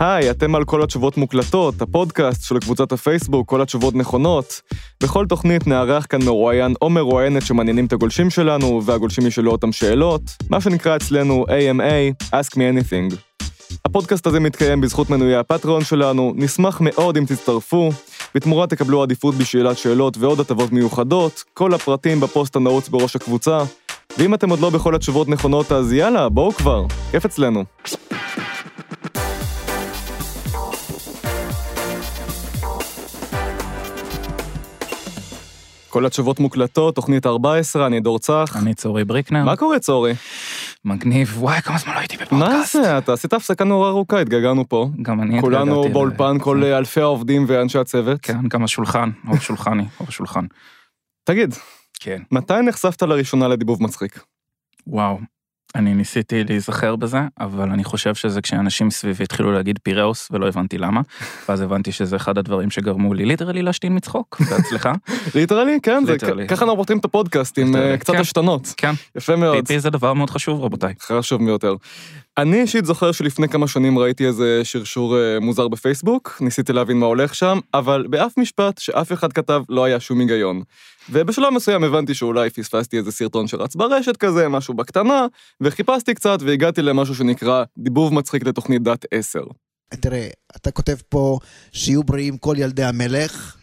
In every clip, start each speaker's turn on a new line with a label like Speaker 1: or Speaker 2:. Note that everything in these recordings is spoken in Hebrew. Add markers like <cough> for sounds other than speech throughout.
Speaker 1: היי, אתם על כל התשובות מוקלטות, הפודקאסט של קבוצת הפייסבוק, כל התשובות נכונות. בכל תוכנית נארח כאן מרואיין או מרואיינת שמעניינים את הגולשים שלנו, והגולשים ישאלו אותם שאלות, מה שנקרא אצלנו AMA, Ask Me Anything. הפודקאסט הזה מתקיים בזכות מנויי הפטריון שלנו, נשמח מאוד אם תצטרפו, בתמורה תקבלו עדיפות בשאלת שאלות ועוד הטבות מיוחדות, כל הפרטים בפוסט הנעוץ בראש הקבוצה, ואם אתם עוד לא בכל התשובות נכונות אז יאללה, בואו כבר, כיף אצלנו. כל התשובות מוקלטות, תוכנית 14, אני דור צח.
Speaker 2: אני צורי בריקנר.
Speaker 1: מה קורה צורי?
Speaker 2: מגניב, וואי, כמה זמן לא הייתי בפודקאסט.
Speaker 1: מה זה? אתה עשית הפסקה נורא ארוכה, התגעגענו פה.
Speaker 2: גם אני
Speaker 1: כולנו
Speaker 2: התגעגעתי ל-
Speaker 1: באולפן, כל אלפי העובדים ואנשי הצוות.
Speaker 2: כן, גם השולחן, או שולחני, או שולחן.
Speaker 1: תגיד,
Speaker 2: כן.
Speaker 1: מתי נחשפת לראשונה לדיבוב מצחיק?
Speaker 2: וואו, אני ניסיתי להיזכר בזה, אבל אני חושב שזה כשאנשים סביבי התחילו להגיד פיראוס, ולא הבנתי למה, <laughs> ואז הבנתי שזה אחד הדברים שגרמו לי literally להשתין מצחוק, ואצלך?
Speaker 1: literally? <laughs> כן. ככה אנחנו פותחים את הפודקאסט עם אה, קצת
Speaker 2: כן.
Speaker 1: השתנות.
Speaker 2: כן,
Speaker 1: יפה מאוד.
Speaker 2: פיפי זה דבר מאוד חשוב, רבותיי.
Speaker 1: חשוב ביותר. אני אישית זוכר שלפני כמה שנים ראיתי איזה שרשור אה, מוזר בפייסבוק, ניסיתי להבין מה הולך שם, אבל באף משפט שאף אחד כתב לא היה שום היגיון. ובשלב מסוים הבנתי שאולי פספסתי איזה סרטון שרץ ברשת כזה, משהו בקטנה, וחיפשתי קצת והגעתי למשהו שנקרא דיבוב מצחיק לתוכנית דת 10.
Speaker 3: תראה, אתה כותב פה שיהיו בריאים כל ילדי המלך.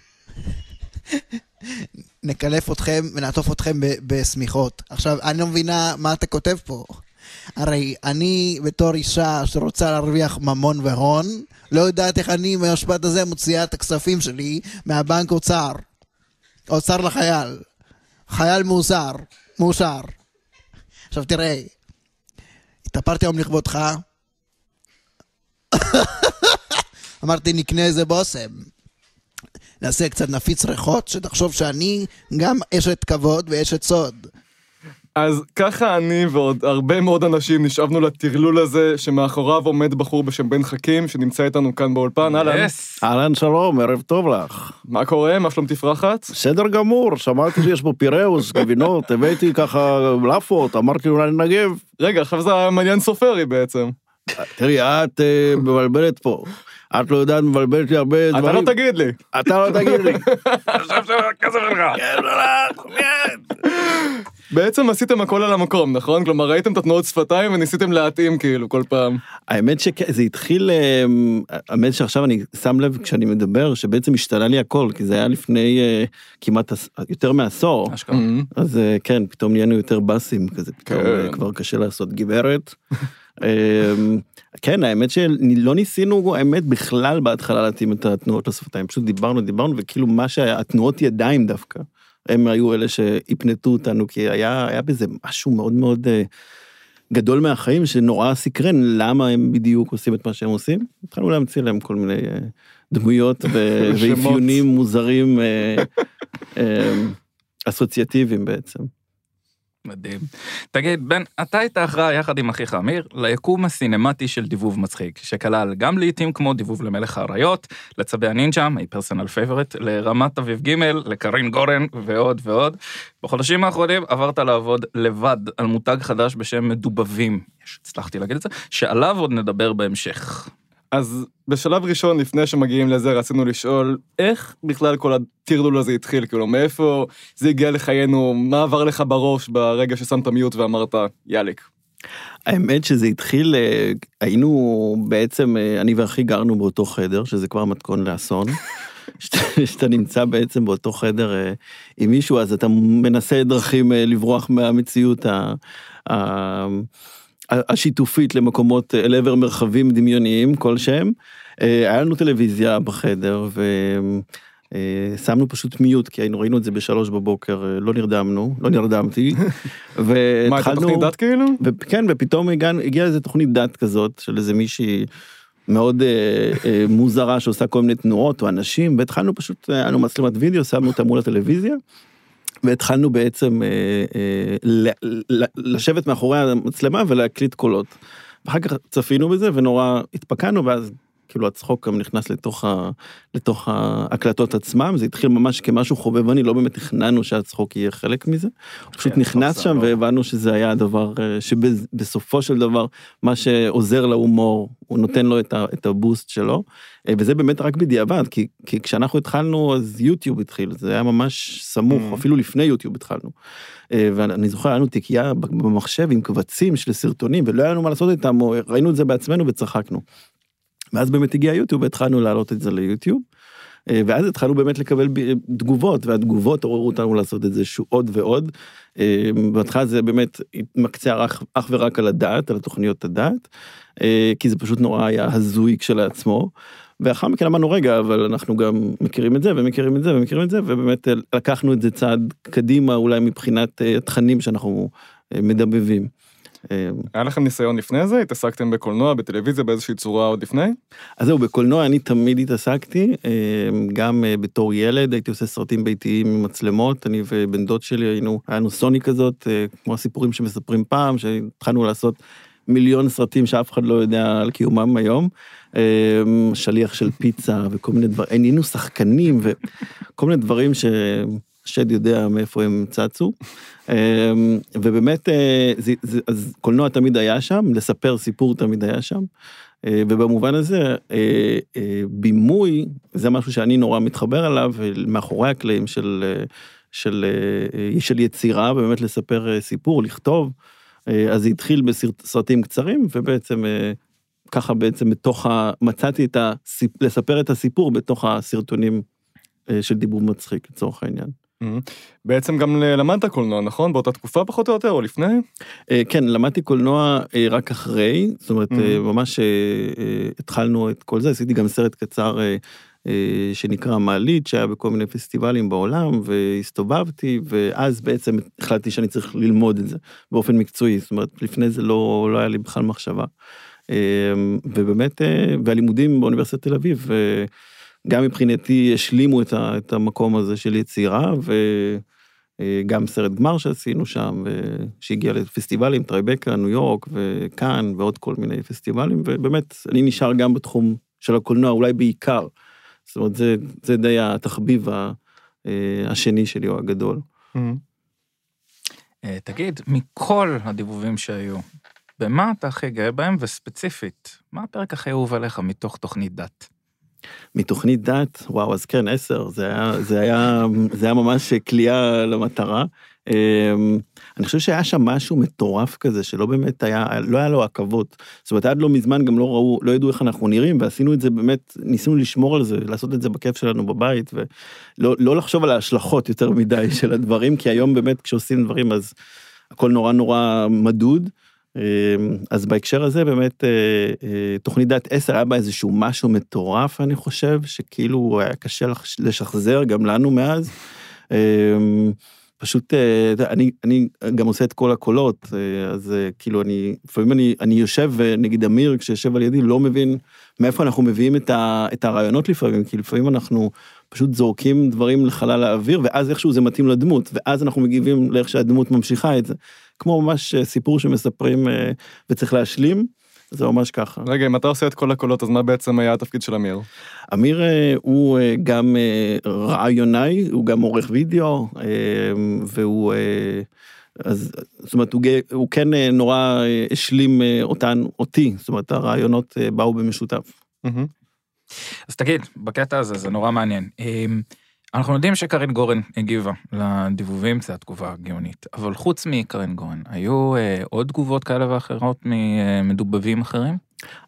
Speaker 3: נקלף אתכם ונעטוף אתכם בשמיכות. עכשיו, אני לא מבינה מה אתה כותב פה. הרי אני בתור אישה שרוצה להרוויח ממון והון, לא יודעת איך אני מהמשפט הזה מוציאה את הכספים שלי מהבנק אוצר. אוצר לחייל. חייל מאושר. מאושר. עכשיו תראה, התאפרתי היום לכבודך, <coughs> אמרתי, נקנה איזה בושם. נעשה קצת נפיץ ריחות, שתחשוב שאני גם אשת כבוד ואשת סוד.
Speaker 1: אז ככה אני ועוד הרבה מאוד אנשים נשאבנו לטרלול הזה, שמאחוריו עומד בחור בשם בן חכים, שנמצא איתנו כאן באולפן, אהלן.
Speaker 2: Yes.
Speaker 4: אהלן שלום, ערב טוב לך.
Speaker 1: מה קורה? מה שלום תפרחת?
Speaker 4: בסדר גמור, שמעתי שיש פה פיראוס, <laughs> גבינות, הבאתי ככה לאפות, אמרתי אולי ננגב.
Speaker 1: רגע, עכשיו זה המעניין סופרי בעצם.
Speaker 4: תראי, את אה, מבלבלת פה. את לא יודעת, מבלבלת לי הרבה
Speaker 1: אתה
Speaker 4: דברים.
Speaker 1: לא תגיד לי.
Speaker 4: אתה לא תגיד לי. <laughs>
Speaker 2: עכשיו זה הכסף שלך.
Speaker 1: בעצם עשיתם הכל על המקום, נכון? כלומר, ראיתם את התנועות שפתיים וניסיתם להתאים כאילו כל פעם.
Speaker 4: האמת שזה התחיל, אה, האמת שעכשיו אני שם לב כשאני מדבר, שבעצם השתנה לי הכל, כי זה היה לפני אה, כמעט יותר מעשור.
Speaker 2: אשכרה.
Speaker 4: אז אה, כן, פתאום נהיינו יותר באסים כזה, פתאום
Speaker 1: כן.
Speaker 4: אה, כבר קשה לעשות גברת. <laughs> אמ, כן, האמת שלא ניסינו, האמת, בכלל בהתחלה להתאים את התנועות לשפתיים, פשוט דיברנו, דיברנו, וכאילו מה שהיה, התנועות ידיים דווקא, הם היו אלה שהפנטו אותנו, כי היה, היה בזה משהו מאוד מאוד אה, גדול מהחיים, שנורא סקרן למה הם בדיוק עושים את מה שהם עושים. התחלנו להמציא להם כל מיני אה, דמויות. <laughs> ואפיונים מוזרים, אה, אסוציאטיביים בעצם.
Speaker 2: מדהים. תגיד, בן, אתה היית אחראי יחד עם אחיך אמיר ליקום הסינמטי של דיבוב מצחיק, שכלל גם לעיתים כמו דיבוב למלך האריות, לצבי הנינג'ה, my personal favorite, לרמת אביב ג', לקרין גורן ועוד ועוד. בחודשים האחרונים עברת לעבוד לבד על מותג חדש בשם מדובבים, הצלחתי להגיד את זה, שעליו עוד נדבר בהמשך.
Speaker 1: אז בשלב ראשון, לפני שמגיעים לזה, רצינו לשאול, איך בכלל כל הטרלול הזה התחיל? כאילו, מאיפה זה הגיע לחיינו? מה עבר לך בראש ברגע ששמת מיוט ואמרת, יאליק?
Speaker 4: האמת שזה התחיל, אה, היינו בעצם, אה, אני ואחי גרנו באותו חדר, שזה כבר מתכון לאסון. <laughs> שאתה- שאתה נמצא בעצם באותו חדר אה, עם מישהו, אז אתה מנסה דרכים לברוח מהמציאות ה- השיתופית למקומות, אה, לעבר מרחבים דמיוניים כלשהם. אה, היה לנו טלוויזיה בחדר, ו... אה, פשוט מיוט, כי היינו ראינו את זה בשלוש בבוקר, לא נרדמנו, לא נרדמתי. <laughs>
Speaker 1: מה, הייתה. תוכנית דת כאילו?
Speaker 4: וכן, ופתאום הגיעה איזה תוכנית דת כזאת, של איזה מישהי מאוד מוזרה שעושה כל מיני תנועות, או אנשים, והתחלנו פשוט, היה לנו מצלמת וידאו, שמנו אותה מול הטלוויזיה, והתחלנו בעצם אה, אה, ל- ל- לשבת מאחורי המצלמה ולהקליט קולות. ואחר כך צפינו בזה ונורא התפקענו, ואז כאילו הצחוק גם נכנס לתוך, ה, לתוך ההקלטות עצמם, זה התחיל ממש כמשהו חובבני, לא באמת תכננו שהצחוק יהיה חלק מזה. הוא פשוט
Speaker 2: כן,
Speaker 4: נכנס שם
Speaker 2: לא.
Speaker 4: והבנו שזה היה הדבר אה, שבסופו של דבר, מה שעוזר להומור הוא נותן לו את, ה, את הבוסט שלו, אה, וזה באמת רק בדיעבד, כי, כי כשאנחנו התחלנו אז יוטיוב התחיל, זה היה ממש סמוך,
Speaker 1: Mm.
Speaker 4: אפילו לפני יוטיוב התחלנו. אה, ואני זוכר, היה לנו תיקייה במחשב עם קבצים של סרטונים, ולא היה לנו מה לעשות איתם, ראינו את זה בעצמנו וצחקנו. ואז באמת הגיע יוטיוב והתחלנו להעלות את זה ליוטיוב. אה, ואז התחלנו באמת לקבל ב- תגובות, והתגובות עוררו אותנו לעשות את זה עוד ועוד. אה, בהתחלה זה באמת התמקצע אך, ורק על הדעת, על התוכניות הדעת, אה, כי זה פשוט נורא היה הזוי כשלעצמו. ואחר מכן אמרנו רגע אבל אנחנו גם מכירים את זה ומכירים את זה ומכירים את זה ובאמת אה, לקחנו את זה צעד קדימה אולי מבחינת אה, התכנים שאנחנו אה, מדבבים. אה,
Speaker 1: היה לכם ניסיון לפני זה? התעסקתם בקולנוע, בטלוויזיה באיזושהי צורה עוד לפני?
Speaker 4: אז זהו, בקולנוע אני תמיד התעסקתי, אה, גם אה, בתור ילד הייתי עושה סרטים ביתיים עם מצלמות, אני ובן דוד שלי היינו, היה לנו סוני כזאת, אה, כמו הסיפורים שמספרים פעם, שהתחלנו לעשות מיליון סרטים שאף אחד לא יודע על קיומם היום, אה, שליח של פיצה וכל מיני דברים, היינו שחקנים וכל מיני דברים ששד יודע מאיפה הם צצו. אה, ובאמת, אה, זה, זה, אז קולנוע תמיד היה שם, לספר סיפור תמיד היה שם. אה, ובמובן הזה, אה, בימוי זה משהו שאני נורא מתחבר אליו, מאחורי הקלעים של, של, של יצירה, באמת לספר סיפור, לכתוב. אז זה התחיל בסרטים קצרים, ובעצם ככה בעצם בתוך ה... מצאתי את ה... לספר את הסיפור בתוך הסרטונים של דיבור מצחיק, לצורך העניין.
Speaker 1: בעצם גם למדת קולנוע, נכון? באותה תקופה פחות או יותר, או לפני?
Speaker 4: אה, כן, למדתי קולנוע אה, רק אחרי, זאת אומרת, אה,
Speaker 1: Mhm.
Speaker 4: ממש התחלנו את כל זה, עשיתי גם סרט קצר שנקרא מעלית, שהיה בכל מיני פסטיבלים בעולם, והסתובבתי, ואז בעצם החלטתי שאני צריך ללמוד את זה באופן מקצועי, זאת אומרת, לפני זה לא, לא היה לי בכלל מחשבה. ובאמת, והלימודים באוניברסיטת תל אביב, גם מבחינתי השלימו את, ה, את המקום הזה של יצירה, ו... אה, סרט גמר שעשינו שם, שהגיע לפסטיבלים, Tribeca, ניו יורק וכאן ועוד כל מיני פסטיבלים, ובאמת, אני נשאר גם בתחום של הקולנוע, אולי בעיקר. זאת אומרת, זה, זה די התחביב ה- אה, השני שלי, או הגדול.
Speaker 2: אה, תגיד, מכל הדיבובים שהיו, במה אתה הכי גאה בהם, וספציפית, מה הפרק הכי אהוב עליך מתוך תוכנית דת?
Speaker 4: מתוכנית דת, וואו, אז כן, עשר, זה היה, זה היה, זה היה ממש כליאה למטרה. אמ, אני חושב שהיה שם משהו מטורף כזה, שלא באמת היה, לא היה לו עכבות. זאת אומרת, עד לא מזמן גם לא ראו, לא ידעו איך אנחנו נראים, ועשינו את זה באמת, ניסינו לשמור על זה, לעשות את זה בכיף שלנו בבית, ולא לא לחשוב על ההשלכות יותר מדי של הדברים, כי היום באמת כשעושים דברים אז הכל נורא נורא מדוד. אמ, אז בהקשר הזה באמת אה, אה, תוכנית דת 10 היה בה איזשהו משהו מטורף אני חושב שכאילו היה קשה לשחזר גם לנו מאז. אמ, פשוט אה, אני אני גם עושה את כל הקולות אז כאילו אני לפעמים אני אני יושב ונגיד אמיר כשיושב על ידי לא מבין מאיפה אנחנו מביאים את, ה, את הרעיונות לפעמים כי לפעמים אנחנו פשוט זורקים דברים לחלל האוויר ואז איכשהו זה מתאים לדמות ואז אנחנו מגיבים לאיך שהדמות ממשיכה את זה. כמו ממש אה, סיפור שמספרים אה, וצריך להשלים, זה ממש ככה.
Speaker 1: רגע, אם אתה עושה את כל הקולות, אז מה בעצם היה התפקיד של אמיר?
Speaker 4: אמיר אה, הוא גם רעיונאי, הוא גם עורך וידאו, והוא, אז, זאת אומרת, הוא, הוא כן נורא השלים אותן, אותי, זאת אומרת, הרעיונות באו במשותף.
Speaker 1: מהמם.
Speaker 2: אז תגיד, בקטע הזה זה נורא מעניין. אמ, אנחנו יודעים שקרין גורן הגיבה לדיבובים, זו התגובה הגאונית. אבל חוץ מקרין גורן, היו אה, עוד תגובות כאלה ואחרות ממדובבים אחרים?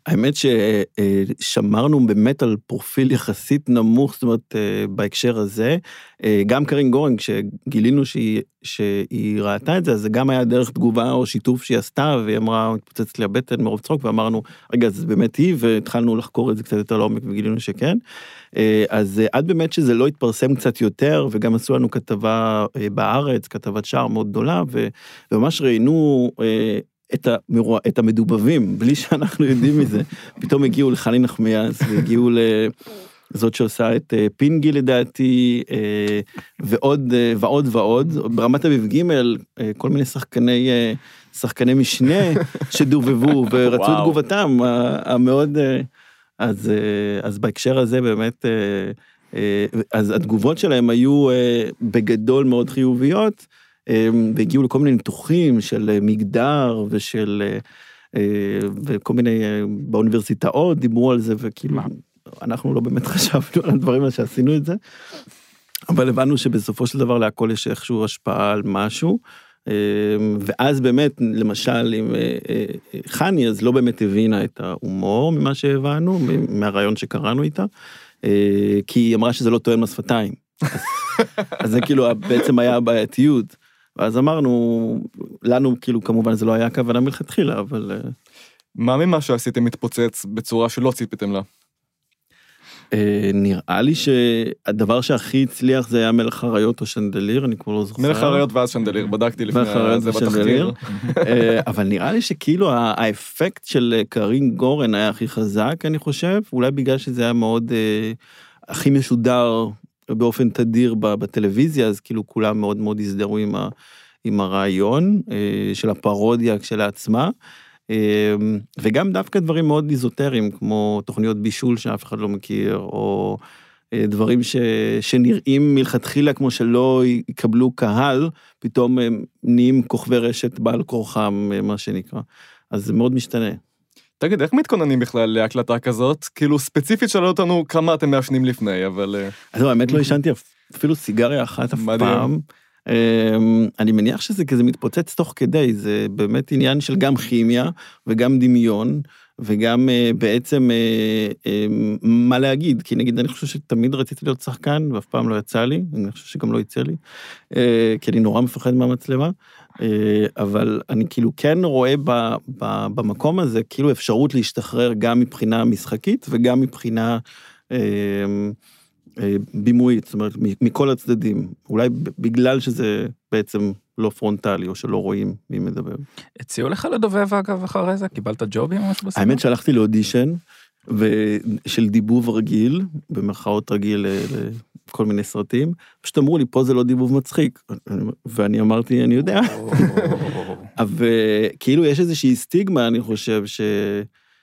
Speaker 4: האמת ששמרנו באמת על פרופיל יחסית נמוך, זאת אומרת, אה, בהקשר הזה. אה, גם קרין גורן, כשגילינו שהיא, שהיא ראתה את זה, אז זה גם היה דרך תגובה או שיתוף שהיא עשתה, והיא אמרה, מתפוצצת לי הבטן מרוב צחוק, ואמרנו, רגע, זה באמת היא, והתחלנו לחקור את זה קצת יותר לעומק וגילינו שכן. אה, אז אה, עד באמת שזה לא התפרסם קצת יותר, וגם עשו לנו כתבה אה, בארץ, כתבת שער מאוד גדולה, וממש ראיינו אה, את, המרוע, את המדובבים, בלי שאנחנו יודעים מזה. <laughs> פתאום הגיעו לחני נחמיאס, והגיעו לזאת שעושה את אה, פינגי לדעתי, אה, ועוד אה, ועוד ועוד. ברמת אביב ג' כל מיני שחקני, שחקני משנה <laughs> שדובבו, ורצו את. תגובתם המאוד... אז, אז בהקשר הזה באמת, אז התגובות שלהם היו בגדול מאוד חיוביות, והגיעו לכל מיני ניתוחים של אה, מגדר ושל, אה, אה, וכל מיני, באוניברסיטאות דיברו על זה, וכאילו, אנחנו לא באמת חשבנו על הדברים האלה שעשינו את זה, אבל הבנו שבסופו של דבר להכל יש איכשהו השפעה על משהו. אה, ואז באמת, למשל, עם חני, אז לא באמת הבינה את ההומור ממה שהבנו, מהרעיון שקראנו איתה, כי היא אמרה שזה לא תואם לשפתיים. אז זה כאילו בעצם היה הבעייתיות. ואז אמרנו, לנו כאילו כמובן זה לא היה הכוונה מלכתחילה, אבל אה,
Speaker 1: מה ממה שעשיתם מתפוצץ בצורה שלא ציפיתם לה?
Speaker 4: אה, נראה לי שהדבר שהכי הצליח זה היה מלך אריות או שנדליר, אני כבר לא זוכר.
Speaker 1: מלך האריות ואז שנדליר, בדקתי לפני זה. בתחקיר. <laughs>
Speaker 4: אה, אבל נראה לי שכאילו האפקט של קרין גורן היה הכי חזק, אני חושב, אולי בגלל שזה היה מאוד הכי משודר באופן תדיר בטלוויזיה, אז כאילו כולם מאוד מאוד הזדהו עם, עם הרעיון אה, של הפרודיה כשלעצמה. אה, וגם דווקא דברים מאוד איזוטריים, כמו תוכניות בישול שאף אחד לא מכיר, או אה, דברים ש, שנראים מלכתחילה כמו שלא יקבלו קהל, פתאום הם נהיים כוכבי רשת בעל כורחם, מה שנקרא. אז זה מאוד משתנה.
Speaker 1: תגיד, איך מתכוננים בכלל להקלטה כזאת? כאילו, ספציפית שאלו אותנו כמה אתם מעשנים לפני, אבל... אה,
Speaker 4: אז זהו, האמת לא עישנתי אפילו סיגריה אחת אף. פעם. אמ, אני מניח שזה כזה מתפוצץ תוך כדי, זה באמת עניין של גם כימיה וגם דמיון. וגם אה, בעצם אה, אה, מה להגיד, כי נגיד אני חושב שתמיד רציתי להיות שחקן ואף פעם לא יצא לי, אני חושב שגם לא יצא לי, אה, כי אני נורא מפחד מהמצלמה, אה, אבל אני כאילו כן רואה ב, ב, במקום הזה כאילו אפשרות להשתחרר גם מבחינה משחקית וגם מבחינה אה, בימויית, זאת אומרת מכל הצדדים, אולי בגלל שזה בעצם לא פרונטלי או שלא רואים מי מדבר.
Speaker 2: הציעו לך לדובב אגב אחרי זה? קיבלת ג'ובים או משהו בסדר?
Speaker 4: האמת שהלכתי לאודישן של דיבוב רגיל, במרכאות רגיל לכל מיני סרטים, פשוט אמרו לי פה זה לא דיבוב מצחיק, ואני אמרתי אני יודע, <laughs> אבל כאילו יש איזושהי סטיגמה אני חושב ש...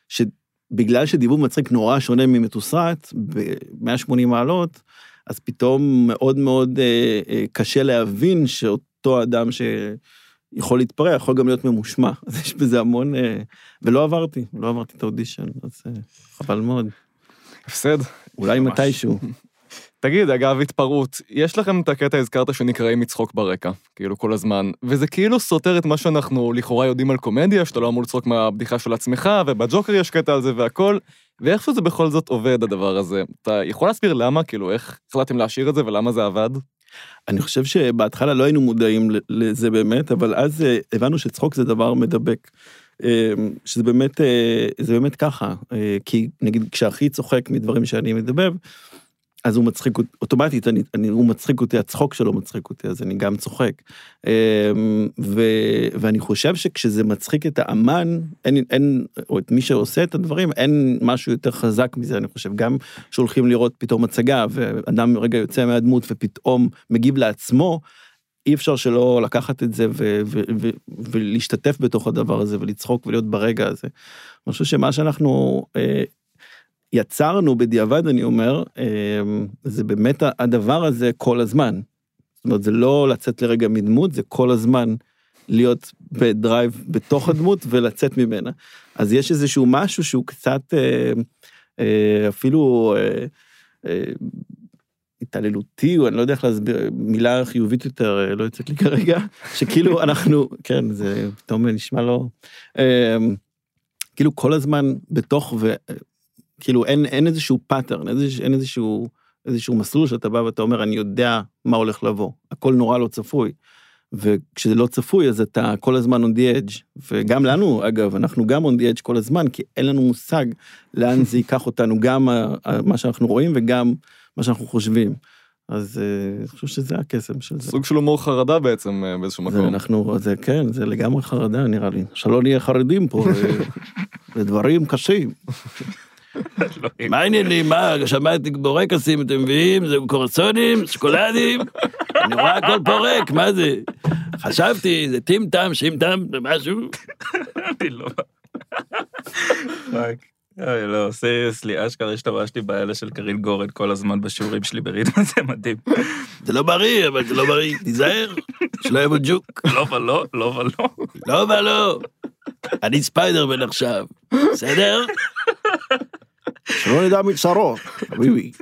Speaker 4: שבגלל שדיבוב מצחיק נורא שונה ממתוסרט ב-180 מעלות, אז פתאום מאוד מאוד אה, אה, קשה להבין שאותו אדם שיכול להתפרע יכול גם להיות ממושמע, <laughs> אז יש בזה המון, אה, ולא עברתי, לא עברתי את האודישן, אז אה, חבל מאוד,
Speaker 1: הפסד.
Speaker 4: אולי
Speaker 2: ממש.
Speaker 4: מתישהו. <laughs>
Speaker 1: תגיד, אגב, התפרעות, יש לכם את הקטע, הזכרת שנקראים מצחוק ברקע, כאילו כל הזמן, וזה כאילו סותר את מה שאנחנו לכאורה יודעים על קומדיה, שאתה לא אמור לצחוק מהבדיחה של עצמך, ובג'וקר יש קטע על זה והכל, ואיכשהו זה בכל זאת עובד, הדבר הזה. אתה יכול להסביר למה? כאילו, איך החלטתם להשאיר את זה ולמה זה עבד?
Speaker 4: אני חושב שבהתחלה לא היינו מודעים לזה באמת, אבל אז אה, הבנו שצחוק זה דבר מדבק. אה, שזה באמת, אה, באמת ככה, אה, כי נגיד כשאחי צוחק מדברים שאני מדבב, אז הוא מצחיק אותי, אוטומטית, אני, אני, הוא מצחיק אותי, הצחוק שלו מצחיק אותי, אז אני גם צוחק. אה, ו, ואני חושב שכשזה מצחיק את האמן, אין, אין, או את מי שעושה את הדברים, אין משהו יותר חזק מזה, אני חושב. גם שהולכים לראות פתאום הצגה, ואדם רגע יוצא מהדמות ופתאום מגיב לעצמו, אי אפשר שלא לקחת את זה ו- ו- ו- ולהשתתף בתוך הדבר הזה ולצחוק ולהיות ברגע הזה. אני חושב שמה שאנחנו אה, יצרנו בדיעבד, אני אומר, אה, זה באמת הדבר הזה כל הזמן. זאת אומרת, זה לא לצאת לרגע מדמות, זה כל הזמן להיות בדרייב בתוך הדמות ולצאת ממנה. אז יש איזשהו משהו שהוא קצת אה, אה, אפילו אה, התעללותי, או אני לא יודע איך להסביר, מילה חיובית יותר, לא יוצאת לי כרגע, <laughs> שכאילו אנחנו, כן, זה פתאום נשמע לא... אה, כאילו כל הזמן בתוך, וכאילו אין, אין איזשהו pattern, איזוש, אין איזשהו, איזשהו מסלול שאתה בא ואתה אומר, אני יודע מה הולך לבוא. הכל נורא לא צפוי. וכשזה לא צפוי, אז אתה כל הזמן on the edge. וגם לנו, אגב, אנחנו גם on the edge כל הזמן, כי אין לנו מושג לאן זה ייקח אותנו, גם מה שאנחנו רואים וגם מה שאנחנו חושבים. אז אה, אני חושב שזה הקסם של זה.
Speaker 1: סוג של הומור חרדה בעצם אה, באיזשהו
Speaker 4: זה
Speaker 1: מקום.
Speaker 4: אנחנו, זה כן, זה לגמרי חרדה נראה לי. שלא נהיה חרדים פה <laughs> ל- לדברים קשים. מה העניינים? מה, שמעתי בורקסים אתם מביאים? זה קורסונים, שקולדים? אני רואה הכל פה ריק, מה זה? חשבתי, זה טים-טם, שים-טם, זה משהו.
Speaker 2: אני לא... אוי, לא, סיריוסלי, אשכרה השתמשתי באלה של קרין גורן כל הזמן בשיעורים שלי בריתמה, <laughs> זה מדהים.
Speaker 4: זה לא בריא, אבל זה לא בריא, תיזהר, שלא יבוא ג'וק.
Speaker 2: לא ולא, לא ולא.
Speaker 4: לא ולא. אני ספיידרמן עכשיו, בסדר? שלא נדע מצרות, חביבי.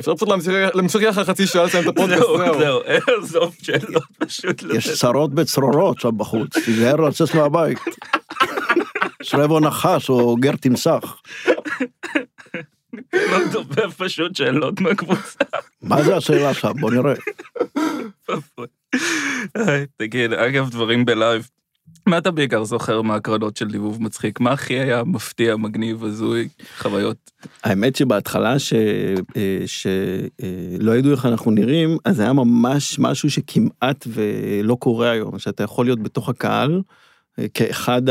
Speaker 1: אפשר פשוט להמשיך- יחד חצי שעה לסיים את הפודקאסט,
Speaker 2: זהו,
Speaker 1: זהו.
Speaker 2: עזוב שאלות, פשוט
Speaker 4: יש
Speaker 2: לתת.
Speaker 4: צרות בצרורות שם בחוץ, תיזהר לצאת מהבית. שלא יבוא נחש או גר תמסך.
Speaker 2: לא מדובב פשוט שאלות מהקבוצה.
Speaker 4: מה זה השאלה שם? בוא נראה.
Speaker 2: תגיד, אגב, דברים בלייב. מה אתה בעיקר זוכר מהקרנות של דיבוב מצחיק? מה הכי היה מפתיע, מגניב, הזוי, חוויות?
Speaker 4: האמת שבהתחלה ש... אה, שלא ידעו איך אנחנו נראים, אז היה ממש משהו שכמעט ולא קורה היום, שאתה יכול להיות בתוך הקהל, אה, כאחד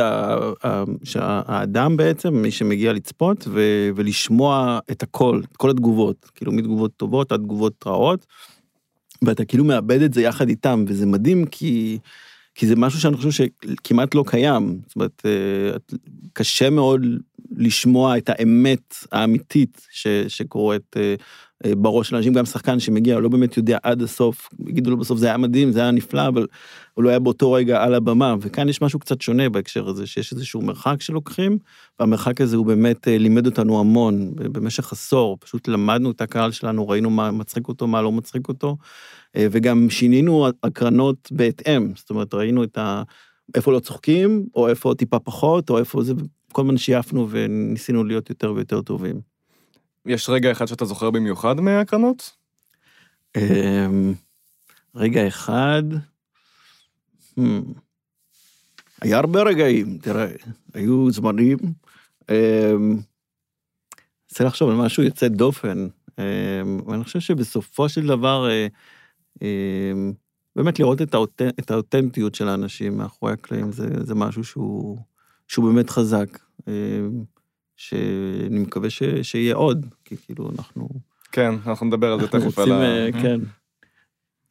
Speaker 4: האדם בעצם, מי שמגיע לצפות. ולשמוע את הכל, את כל התגובות, כאילו מתגובות טובות עד תגובות רעות, ואתה כאילו מאבד את זה יחד איתם, וזה מדהים כי... כי זה משהו שאני חושב שכמעט לא קיים. זאת אומרת, אה, קשה מאוד לשמוע את האמת האמיתית ש, שקורית אה, בראש של אנשים, גם שחקן שמגיע, לא באמת יודע עד הסוף, יגידו לו בסוף זה היה מדהים, זה היה נפלא, אבל הוא לא היה באותו רגע על הבמה, וכאן יש משהו קצת שונה בהקשר הזה, שיש איזשהו מרחק שלוקחים, והמרחק הזה הוא באמת אה, לימד אותנו המון. במשך עשור, פשוט למדנו את הקהל שלנו, ראינו מה מצחיק אותו, מה לא מצחיק אותו, אה, וגם שינינו הקרנות בהתאם, זאת אומרת, ראינו את ה... איפה לא צוחקים, או איפה טיפה פחות, או איפה זה, כל הזמן שייפנו וניסינו להיות יותר ויותר טובים.
Speaker 1: יש רגע אחד שאתה זוכר במיוחד מהקרנות?
Speaker 4: אמ, רגע אחד, hmm, היה הרבה רגעים, תראה, היו זמנים, אמ, רוצה לחשוב על משהו יוצא דופן, אמ, ואני חושב שבסופו של דבר, אה, אמ, באמת לראות את, האוט... את האותנטיות של האנשים מאחורי הקלעים, זה, זה משהו שהוא, שהוא באמת חזק, שאני מקווה ש... שיהיה עוד, כי כאילו אנחנו...
Speaker 1: כן, אנחנו נדבר על זה תכף.
Speaker 4: ערוצים,
Speaker 1: ה-
Speaker 4: אה, כן.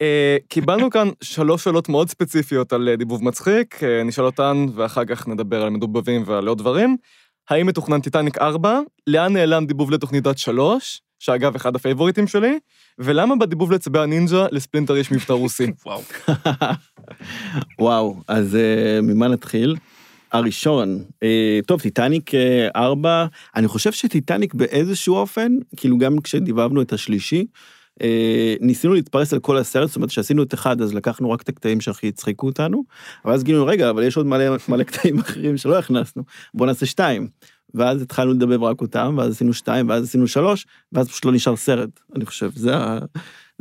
Speaker 1: אה, קיבלנו כאן שלוש שאלות מאוד ספציפיות על אה, דיבוב מצחיק, אה, נשאל אותן ואחר כך נדבר על מדובבים ועל עוד דברים. האם מתוכנן טיטניק 4? לאן נעלם דיבוב לתוכנית דת 3? שאגב, אחד הפייבוריטים שלי, ולמה בדיבוב לצבי הנינג'ה לספלינטר יש מבטא רוסי? <laughs>
Speaker 2: וואו.
Speaker 4: וואו, אז אה, ממה נתחיל? הראשון, אה, טוב, טיטניק 4, אני חושב שטיטניק באיזשהו אופן, כאילו גם כשדיבבנו את השלישי, אה, ניסינו להתפרס על כל הסרט, זאת אומרת שעשינו את אחד, אז לקחנו רק את הקטעים שהכי הצחיקו אותנו, אבל אז גילינו, רגע, אבל יש עוד מלא, מלא קטעים אחרים שלא הכנסנו, בוא נעשה שתיים. ואז התחלנו לדבב רק אותם, ואז עשינו שתיים, ואז עשינו שלוש, ואז פשוט לא נשאר סרט, אני חושב, זה ה...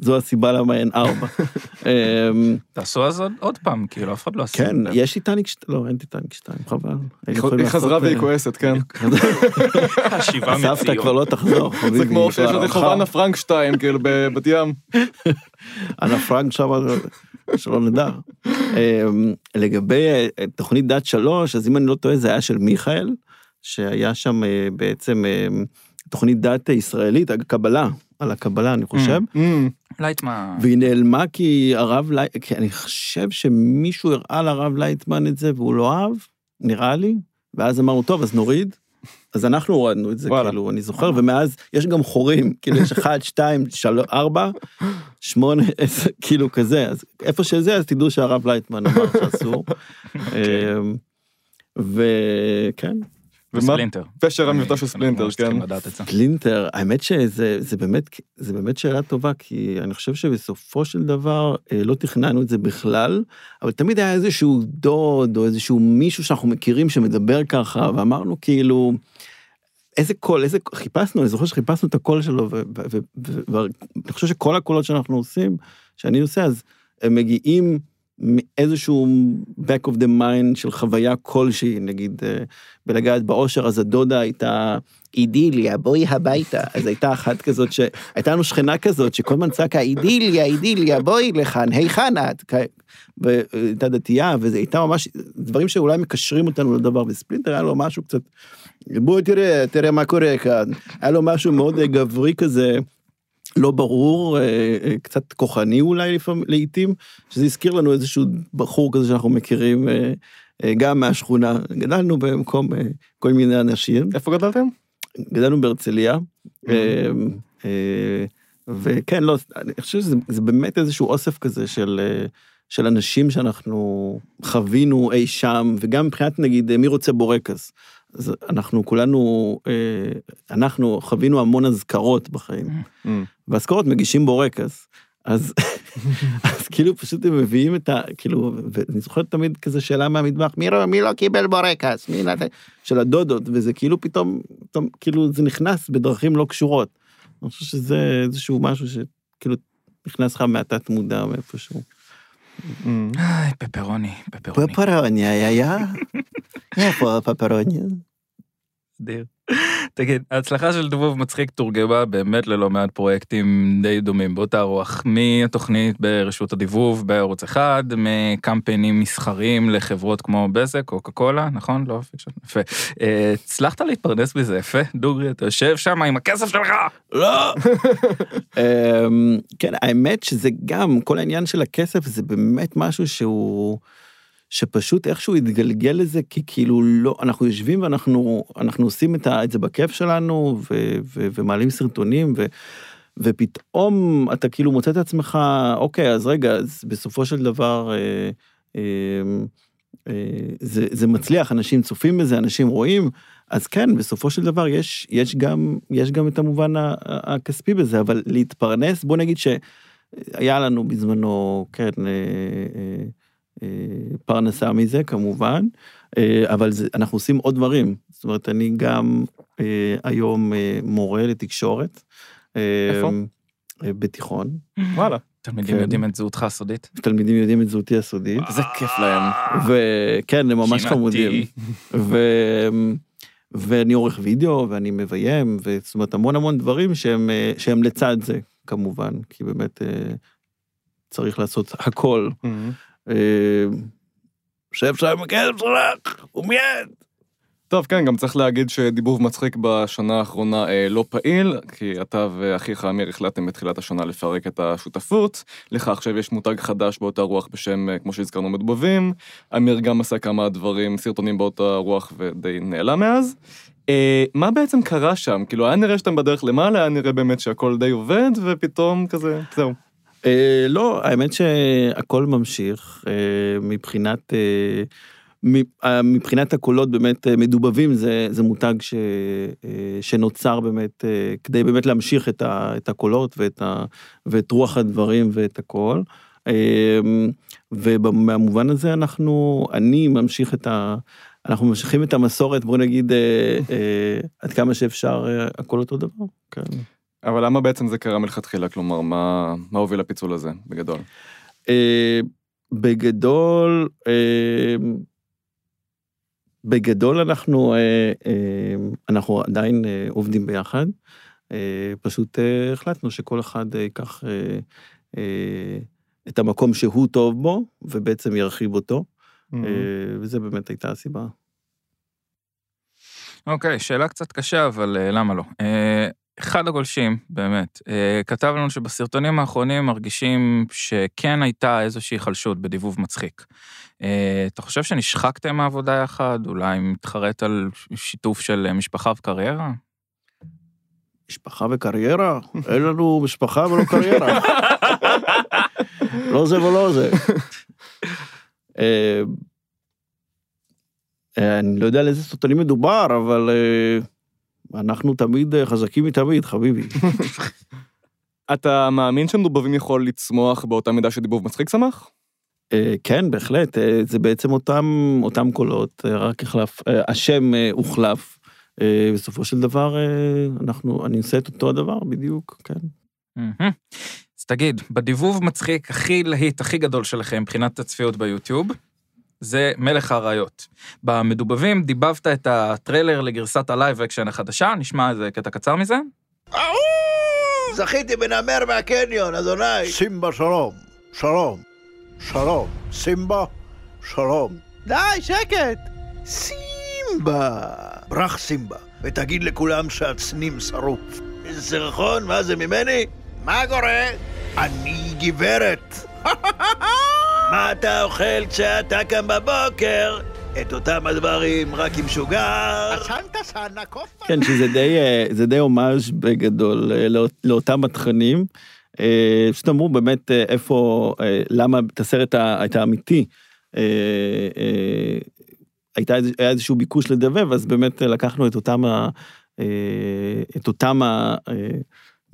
Speaker 4: זו הסיבה למה אין ארבע. <laughs> אמ,
Speaker 2: תעשו אז עוד- פעם, כאילו, אף אחד לא עשה.
Speaker 4: כן. יש טיטניק, שת- לא, אין טיטניק 2, חבל.
Speaker 1: היא חזרה והיא
Speaker 4: אה,
Speaker 1: כועסת, כן.
Speaker 2: השיבה <laughs>
Speaker 4: סבתא
Speaker 2: מציון.
Speaker 4: כבר לא תחזור, <laughs> חביבי.
Speaker 1: זה כמו שיש רחוב
Speaker 4: הלכה.
Speaker 1: אנה פרנק 2, כאילו, בבת ים.
Speaker 4: אנה פרנק שם, שלא נדע. אמ, לגבי אה, תוכנית דת שלוש, אז אם אני לא טועה, זה היה של מיכאל, שהיה שם אה, בעצם אה, תוכנית דת ישראלית, הקבלה, על הקבלה, אני חושב.
Speaker 1: אמ,
Speaker 2: לייטמן.
Speaker 4: והיא נעלמה כי הרב לייטמן, כי אני חושב שמישהו הראה לרב לייטמן את זה והוא לא אהב, נראה לי, ואז אמרנו, טוב, אז נוריד. אז אנחנו הורדנו את זה,
Speaker 1: וואלה.
Speaker 4: כאילו, אני זוכר, ומאז יש גם חורים, כאילו, יש אחד, <laughs> שתיים, שלוש, ארבע, שמונה, עשר, כאילו כזה, אז איפה שזה, אז תדעו שהרב לייטמן אמר שאסור. <laughs> אמ, וכן,
Speaker 1: ומה
Speaker 2: וספלינטר.
Speaker 1: פשר המבטא של ספלינטר, כן.
Speaker 4: ספלינטר, האמת שזה זה באמת, זה באמת שאלה טובה, כי אני חושב שבסופו של דבר אה, לא תכננו את זה בכלל, אבל תמיד היה איזשהו דוד או איזשהו מישהו שאנחנו מכירים שמדבר ככה, ואמרנו כאילו, איזה קול, איזה, חיפשנו, אני זוכר שחיפשנו את הקול שלו, ו- ו- ו- ו- ואני חושב שכל הקולות שאנחנו עושים, שאני עושה, אז הם מגיעים מאיזשהו back of the mind של חוויה כלשהי, נגיד, אה, בלגעת באושר, אז הדודה הייתה אידיליה, בואי הביתה. אז הייתה אחת כזאת שהייתה לנו שכנה כזאת, שכל הזמן צעקה, אידיליה, אידיליה, בואי לכאן, היכן את? והייתה דתייה, וזה הייתה ממש, דברים שאולי מקשרים אותנו לדבר, וספלינטר היה לו משהו קצת, בואי תראה, תראה מה קורה כאן. היה לו משהו מאוד אה, גברי כזה. לא ברור, אה, אה, קצת כוחני אולי לעיתים, שזה הזכיר לנו איזשהו בחור כזה שאנחנו מכירים אה, גם מהשכונה. גדלנו במקום כל מיני אנשים,
Speaker 1: איפה גדלתם?
Speaker 4: גדלנו בהרצליה, אה, וכן, לא, אני חושב שזה זה באמת איזשהו אוסף כזה של, של אנשים שאנחנו חווינו אי שם, וגם מבחינת נגיד מי רוצה בורקס. אז אנחנו כולנו, אה, אנחנו חווינו המון אזכרות בחיים,
Speaker 1: Mm.
Speaker 4: ואזכרות מגישים בורקס. אז, <laughs> אז כאילו פשוט הם מביאים את ה... כאילו, ואני זוכר תמיד כזה שאלה מהמטבח, מי, לא- מי לא קיבל בורקס? מי נתן? של הדודות, וזה כאילו פתאום, פתאום, כאילו זה נכנס בדרכים לא קשורות. אני חושב שזה איזשהו משהו שכאילו נכנס לך מהתת מודע מאיפשהו.
Speaker 1: Mm.
Speaker 2: Ay, pepperoni, pepperoni.
Speaker 4: Pepperoni, ja, ja. ja, for pepperoni.
Speaker 2: אדיר. <laughs> תגיד, ההצלחה של דובוב מצחיק תורגמה באמת ללא מעט פרויקטים די דומים באותה רוח, מהתוכנית ברשות הדיבוב בערוץ אחד, מקמפיינים מסחריים לחברות כמו בזק, קוקה קולה, נכון? לא? יפה. אה, הצלחת להתפרנס בזה יפה? דוגרי, אתה יושב שם עם הכסף שלך?
Speaker 4: לא. <laughs> אמ, כן, האמת שזה גם, כל העניין של הכסף זה באמת משהו שהוא, שפשוט איכשהו התגלגל לזה, כי כאילו לא, אנחנו יושבים ואנחנו אנחנו עושים את, ה, את זה בכיף שלנו, ו, ו, ומעלים סרטונים, ו, ופתאום אתה כאילו מוצא את עצמך, אוקיי, אז רגע, אז בסופו של דבר, אה, אה, אה, זה, זה מצליח, אנשים צופים בזה, אנשים רואים, אז כן, בסופו של דבר יש, יש, גם, יש גם את המובן הכספי בזה, אבל להתפרנס, בוא נגיד שהיה לנו בזמנו, כן, אה, אה, פרנסה מזה כמובן, אה, אבל זה, אנחנו עושים עוד דברים. זאת אומרת, אני גם אה, היום אה, מורה לתקשורת. אה,
Speaker 1: איפה?
Speaker 4: אה, בתיכון,
Speaker 1: וואלה.
Speaker 2: תלמידים
Speaker 4: כן.
Speaker 2: יודעים את זהותך הסודית?
Speaker 4: תלמידים יודעים את זהותי הסודית,
Speaker 1: איזה כיף להם.
Speaker 4: וכן, הם ממש. חמודים. ו... ואני עורך וידאו ואני מביים, וזאת אומרת המון המון דברים שהם, אה, שהם לצד זה, כמובן, כי באמת אה, צריך לעשות הכל.
Speaker 1: Mm.
Speaker 4: אה, שב שם בכלב שלך, ומיד.
Speaker 1: טוב, כן, גם צריך להגיד שדיבוב מצחיק בשנה האחרונה אה, לא פעיל, כי אתה ואחיך אמיר החלטתם בתחילת השנה לפרק את השותפות. לך עכשיו יש מותג חדש באותה רוח בשם, אה, כמו שהזכרנו, מדובבים. אמיר גם עשה כמה דברים, סרטונים באותה רוח ודי נעלם מאז. אה, מה בעצם קרה שם? כאילו, היה נראה שאתם בדרך למעלה, היה נראה באמת שהכל די עובד, ופתאום כזה, זהו.
Speaker 4: אה, לא, האמת שהכל ממשיך אה, מבחינת... אה, מבחינת הקולות באמת מדובבים זה, זה מותג ש, שנוצר באמת כדי באמת להמשיך את, ה, את הקולות ואת, ה, ואת רוח הדברים ואת הכל. ומהמובן הזה אנחנו, אני ממשיך את ה... אנחנו ממשיכים את המסורת, בוא נגיד, עד כמה שאפשר, הכל אותו דבר. כן.
Speaker 1: אבל למה בעצם זה קרה מלכתחילה? כלומר, מה, מה הוביל לפיצול הזה, בגדול?
Speaker 4: אה, בגדול, אה, בגדול אנחנו, אה, אה, אנחנו עדיין אה, עובדים ביחד. אה, פשוט אה, החלטנו שכל אחד ייקח אה, אה, את המקום שהוא טוב בו, ובעצם ירחיב אותו,
Speaker 1: Mm.
Speaker 4: אה, וזה באמת הייתה הסיבה.
Speaker 2: אוקיי, שאלה קצת קשה, אבל אה, למה לא? אחד הגולשים, באמת, אה, כתב לנו שבסרטונים האחרונים מרגישים שכן הייתה איזושהי היחלשות בדיבוב מצחיק. אה, אתה חושב שנשחקתם מהעבודה יחד? אולי מתחרט על שיתוף של אה, משפחה וקריירה?
Speaker 4: משפחה וקריירה? אין לנו משפחה ולא קריירה. לא זה ולא זה. אני לא יודע על איזה סרטונים מדובר, אבל אנחנו תמיד אה, חזקים מתמיד, חביבי. <laughs>
Speaker 1: אתה מאמין שמדובבים יכול לצמוח באותה מידה שדיבוב מצחיק צמח?
Speaker 4: אה, כן, בהחלט, אה, זה בעצם אותם, אותם קולות, רק החלף, השם הוחלף. בסופו של דבר, אנחנו, אני עושה את אותו הדבר בדיוק, כן.
Speaker 2: אז תגיד, בדיבוב מצחיק הכי להיט, הכי גדול שלכם מבחינת הצפיות ביוטיוב, זה מלך האריות. במדובבים דיבבת את הטריילר לגרסת ה live action החדשה, נשמע איזה קטע קצר מזה?
Speaker 5: זכיתי בנמר מהקניון, אדוני. סימבה שלום, שלום, שלום. סימבה, שלום. די, שקט! סימבה. ברח סימבה, ותגיד לכולם שהצנים שרוף. איזה סירחון, מה זה ממני? מה קורה? אני גברת. <laughs> מה אתה אוכל כשאתה קם בבוקר? את אותם הדברים, רק עם שוגר. עשנת סנה קופה?
Speaker 4: כן, שזה די, אה, זה די הומאז' בגדול אה, לא- לאותם התכנים. אה, פשוט אמרו באמת איפה, למה את הסרט ה- האמיתי, הייתה, היה איזשהו ביקוש לדבב, אז באמת לקחנו את אותם, ה- את אותם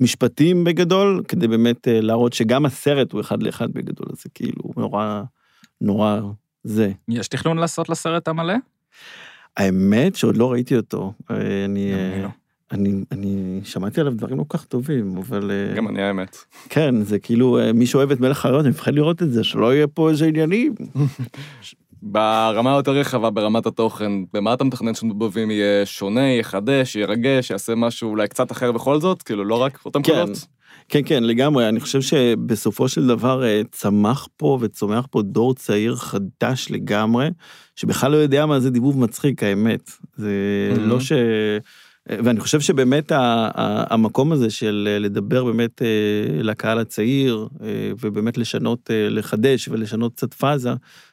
Speaker 4: המשפטים בגדול, כדי באמת אה, להראות שגם הסרט הוא אחד לאחד בגדול, אז זה כאילו נורא, נורא זה.
Speaker 2: יש תכנון לעשות לסרט המלא?
Speaker 4: האמת שעוד לא ראיתי אותו, אה, אני, אה,
Speaker 2: אני לא.
Speaker 4: אני, אני שמעתי עליו דברים לא כל כך טובים, אבל
Speaker 1: גם אני האמת.
Speaker 4: כן, זה כאילו, מי שאוהב את מלך האריות, אני מפחד לראות את זה, שלא יהיה פה איזה עניינים. <laughs>
Speaker 1: ברמה היותר רחבה, ברמת התוכן, במה אתה מתכנן שדובבים יהיה שונה, יחדש, ירגש, יעשה משהו אולי קצת אחר בכל זאת? כאילו, לא רק אותם
Speaker 4: כן.
Speaker 1: קולות?
Speaker 4: כן, כן, לגמרי, אני חושב שבסופו של דבר אה, צמח פה וצומח פה דור צעיר חדש לגמרי, שבכלל לא יודע מה זה דיבוב מצחיק, האמת. זה
Speaker 1: Mhm.
Speaker 4: לא ש... ואני חושב שבאמת המקום הזה של אה, לדבר באמת אה, לקהל הצעיר, אה, ובאמת לשנות, אה, לחדש ולשנות קצת פאזה,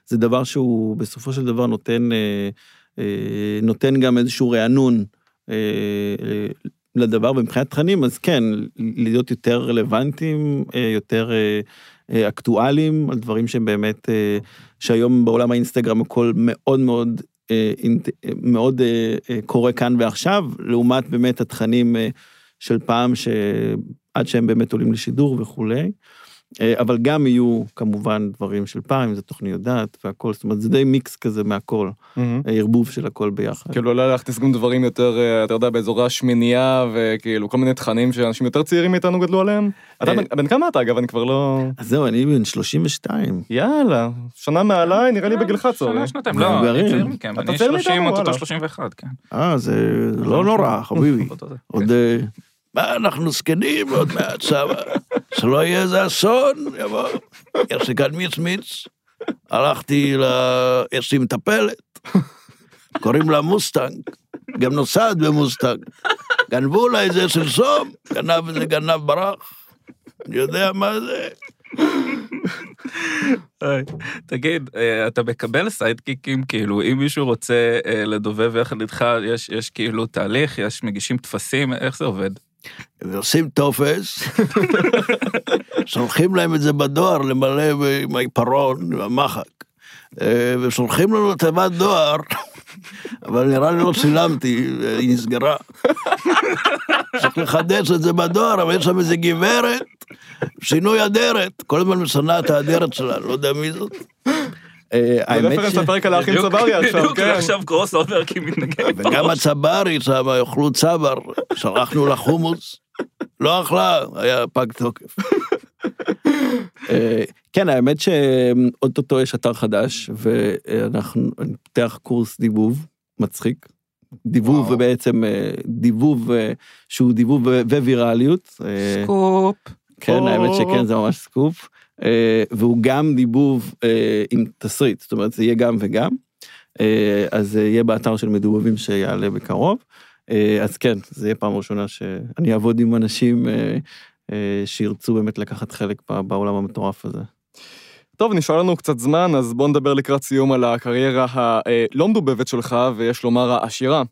Speaker 4: זה דבר שהוא בסופו של דבר נותן, אה, אה, נותן גם איזשהו רענון אה, אה, לדבר. ומבחינת תכנים, אז כן, להיות יותר רלוונטיים, אה, יותר אה, אה, אקטואליים, על דברים שהם באמת, אה, שהיום בעולם האינסטגרם הכל מאוד מאוד, אה, אה, מאוד אה, אה, קורה כאן ועכשיו, לעומת באמת התכנים אה, של פעם, שעד שהם באמת עולים לשידור וכולי. אה, אבל גם יהיו כמובן דברים של פעם, אם זה תוכניות דת והכל, זאת אומרת זה די מיקס כזה מהכל,
Speaker 1: מהמם.
Speaker 4: ערבוב של הכל ביחד.
Speaker 1: כאילו, אולי להכניס גם דברים יותר, אה, אתה יודע, באזורי השמינייה, וכאילו, כל מיני תכנים שאנשים יותר צעירים מאיתנו גדלו עליהם. אתה. בן- בן כמה אתה, אגב? אני כבר לא...
Speaker 4: אז זהו, אני בן 32.
Speaker 1: יאללה, שנה מעליי, נראה לי בגילך צורי.
Speaker 2: שנה, שנתיים, לא, אני. צעיר מכם,
Speaker 1: אתה
Speaker 2: אני
Speaker 1: צעיר
Speaker 2: 30,
Speaker 1: מאיתנו,
Speaker 2: אוטוטו
Speaker 1: וואלה.
Speaker 2: 31, כן.
Speaker 5: אה, זה לא נורא, חביבי. <laughs> עוד... מה, אנחנו זקנים עוד מעט, סבא. שלא יהיה איזה אסון, יבוא. יש לי כאן מיץ מיץ. הלכתי ל... יש לי מטפלת. קוראים לה מוסטנג. גם נוסעת במוסטנג. גנבו לה איזה סלסום, גנב איזה גנב ברח. אני יודע מה זה.
Speaker 2: תגיד, אה, אתה מקבל סיידקיקים, כאילו, אם מישהו רוצה אה, לדובב יחד איתך, יש כאילו תהליך, יש מגישים טפסים, איך זה עובד?
Speaker 5: ועושים טופס, שולחים להם את זה בדואר למלא עם העיפרון, עם המחק. אה, ושולחים לנו תיבת דואר, אבל נראה לי לא צילמתי, היא נסגרה. צריך לחדש את זה בדואר, אבל יש שם איזה גברת, שינוי אדרת, כל הזמן משנה את האדרת שלה, לא יודע מי זאת.
Speaker 4: אה,
Speaker 1: זה
Speaker 4: האמת ש...
Speaker 1: לפרק על האחים צברי עכשיו,
Speaker 2: בדיוק
Speaker 1: כן.
Speaker 2: עכשיו קרוס אובר כי מתנגד <laughs>
Speaker 5: וגם. הצברי שם, יאכלו צבר, שלחנו לה חומוס, לא אכלה, היה פג תוקף.
Speaker 4: אה, כן, האמת שאו-טו-טו יש אתר חדש, ואנחנו, אני פותח קורס דיבוב מצחיק. דיבוב
Speaker 1: וואו.
Speaker 4: ובעצם אה, דיבוב שהוא דיבוב ו- ווירליות. אה,
Speaker 2: סקופ.
Speaker 4: כן,
Speaker 1: או.
Speaker 4: האמת שכן, זה ממש סקופ. אה, והוא גם דיבוב אה, עם תסריט, זאת אומרת, זה יהיה גם וגם. אה, אז זה יהיה באתר של מדובבים שיעלה בקרוב. אז כן, זה יהיה פעם ראשונה שאני אעבוד עם אנשים שירצו באמת לקחת חלק בעולם המטורף הזה.
Speaker 1: טוב, נשאר לנו קצת זמן, אז בוא נדבר לקראת סיום על הקריירה הלא מדובבת שלך, ויש לומר העשירה.